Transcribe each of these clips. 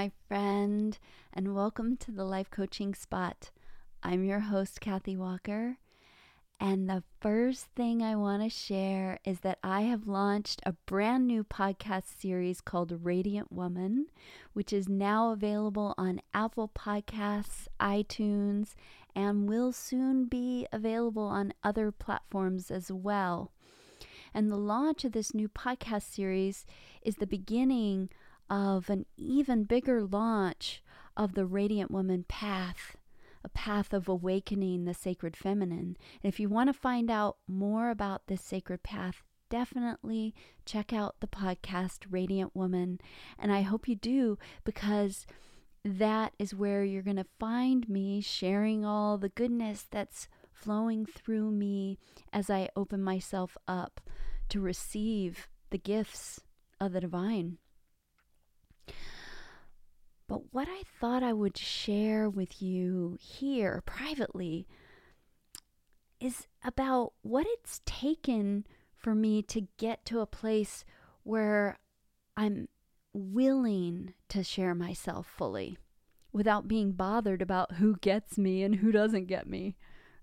my friend, and welcome to the Life Coaching Spot. I'm your host, Kathy Walker. And the first thing I want to share is that I have launched a brand new podcast series called Radiant Woman, which is now available on Apple Podcasts, iTunes, and will soon be available on other platforms as well. And the launch of this new podcast series is the beginning of an even bigger launch of the Radiant Woman path, a path of awakening the sacred feminine. And if you want to find out more about this sacred path, definitely check out the podcast Radiant Woman. And I hope you do because that is where you're going to find me sharing all the goodness that's flowing through me as I open myself up to receive the gifts of the divine. But what I thought I would share with you here privately is about what it's taken for me to get to a place where I'm willing to share myself fully without being bothered about who gets me and who doesn't get me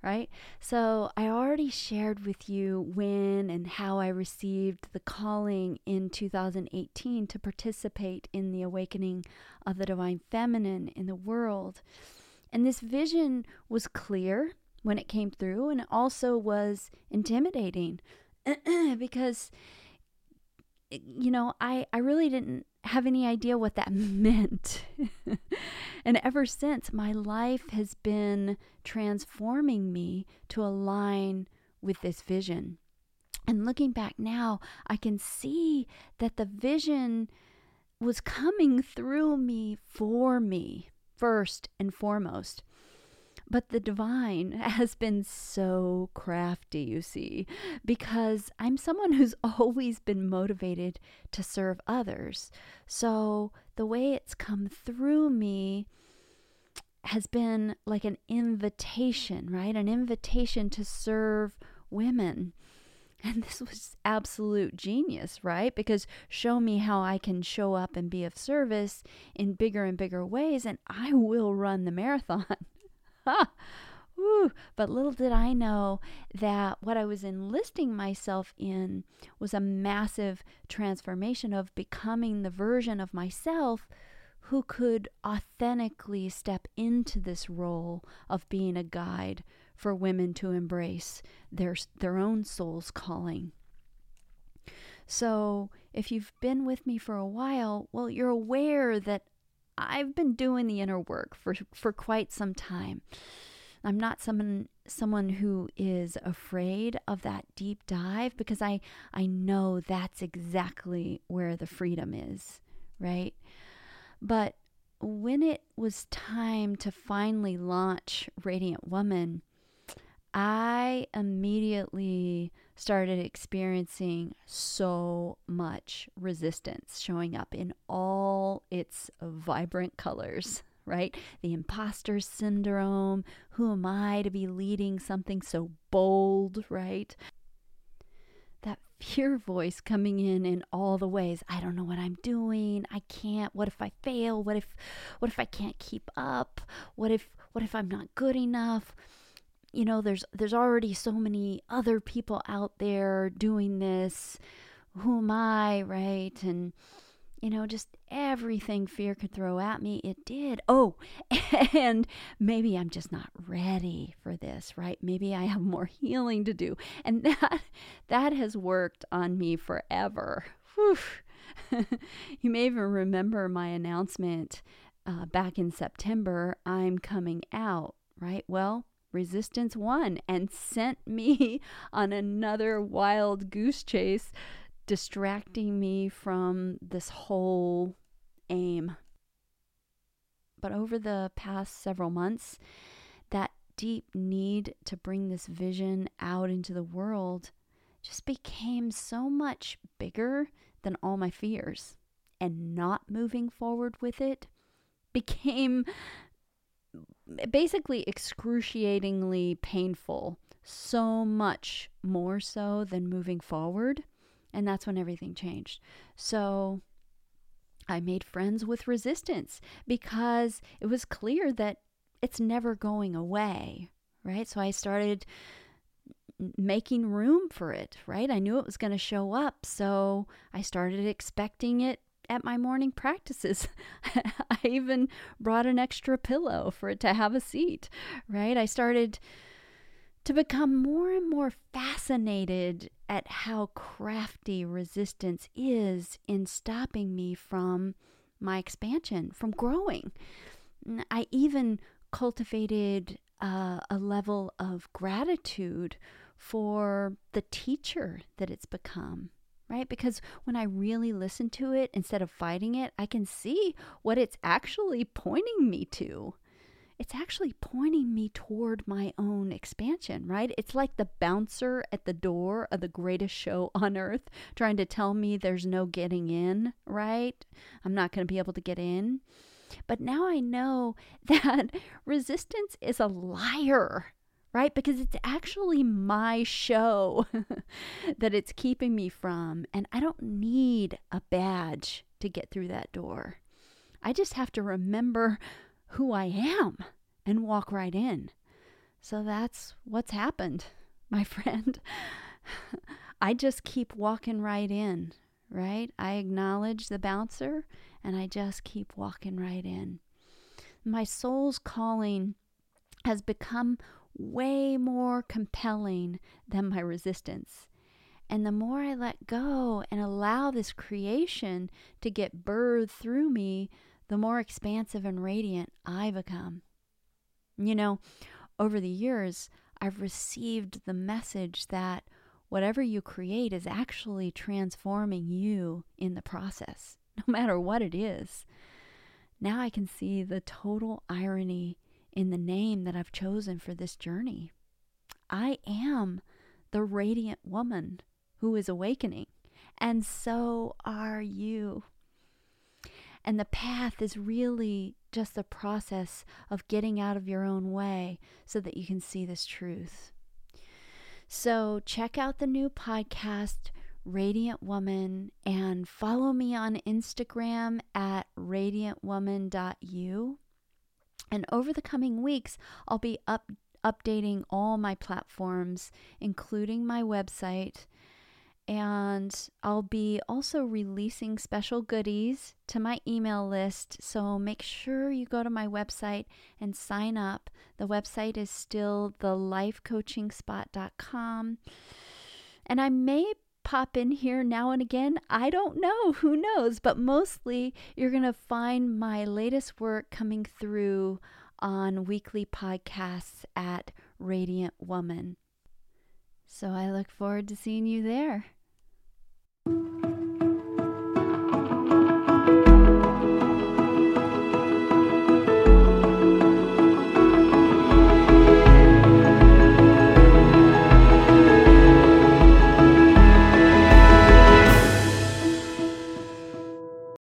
right? So I already shared with you when and how I received the calling in 2018 to participate in the awakening of the divine feminine in the world. And this vision was clear when it came through, and it also was intimidating because, you know, I, I really didn't have any idea what that meant. and ever since, my life has been transforming me to align with this vision. And looking back now, I can see that the vision was coming through me for me, first and foremost. But the divine has been so crafty, you see, because I'm someone who's always been motivated to serve others. So the way it's come through me has been like an invitation, right? An invitation to serve women. And this was absolute genius, right? Because show me how I can show up and be of service in bigger and bigger ways, and I will run the marathon. Woo. But little did I know that what I was enlisting myself in was a massive transformation of becoming the version of myself who could authentically step into this role of being a guide for women to embrace their, their own soul's calling. So, if you've been with me for a while, well, you're aware that I've been doing the inner work for for quite some time. I'm not someone someone who is afraid of that deep dive because I I know that's exactly where the freedom is, right? But when it was time to finally launch Radiant Woman, I immediately started experiencing so much resistance showing up in all its vibrant colors, right? The imposter syndrome. Who am I to be leading something so bold, right? That fear voice coming in in all the ways. I don't know what I'm doing. I can't. What if I fail? What if what if I can't keep up? What if what if I'm not good enough? You know there's there's already so many other people out there doing this. Who am i right? And you know just everything fear could throw at me. It did. Oh and maybe i'm just not ready for this right? Maybe i have more healing to do. And that that has worked on me forever. You may even remember my announcement uh, back in september i'm coming out right? Well resistance won and sent me on another wild goose chase, distracting me from this whole aim. But over the past several months, that deep need to bring this vision out into the world just became so much bigger than all my fears. And not moving forward with it became basically excruciatingly painful, so much more so than moving forward. And that's when everything changed. So I made friends with resistance because it was clear that it's never going away, right? So I started making room for it, right? I knew it was going to show up, so I started expecting it at my morning practices. I even brought an extra pillow for it to have a seat, right? I started to become more and more fascinated at how crafty resistance is in stopping me from my expansion, from growing. I even cultivated uh, a level of gratitude for the teacher that it's become, right? Because when I really listen to it instead of fighting it, I can see what it's actually pointing me to it's actually pointing me toward my own expansion, right? It's like the bouncer at the door of the greatest show on earth trying to tell me there's no getting in, right? I'm not going to be able to get in. But now I know that resistance is a liar, right? Because it's actually my show that it's keeping me from. And I don't need a badge to get through that door. I just have to remember who I am and walk right in. So that's what's happened, my friend. I just keep walking right in, right? I acknowledge the bouncer and I just keep walking right in. My soul's calling has become way more compelling than my resistance. And the more I let go and allow this creation to get birthed through me, the more expansive and radiant I become. You know, over the years, I've received the message that whatever you create is actually transforming you in the process, no matter what it is. Now I can see the total irony in the name that I've chosen for this journey. I am the radiant woman who is awakening, and so are you. And the path is really just the process of getting out of your own way so that you can see this truth. So, check out the new podcast, Radiant Woman, and follow me on Instagram at radiantwoman.you. And over the coming weeks, I'll be up, updating all my platforms, including my website and I'll be also releasing special goodies to my email list. So make sure you go to my website and sign up. The website is still thelifecoachingspot.com. And I may pop in here now and again. I don't know. Who knows? But mostly you're going to find my latest work coming through on weekly podcasts at Radiant Woman. So I look forward to seeing you there.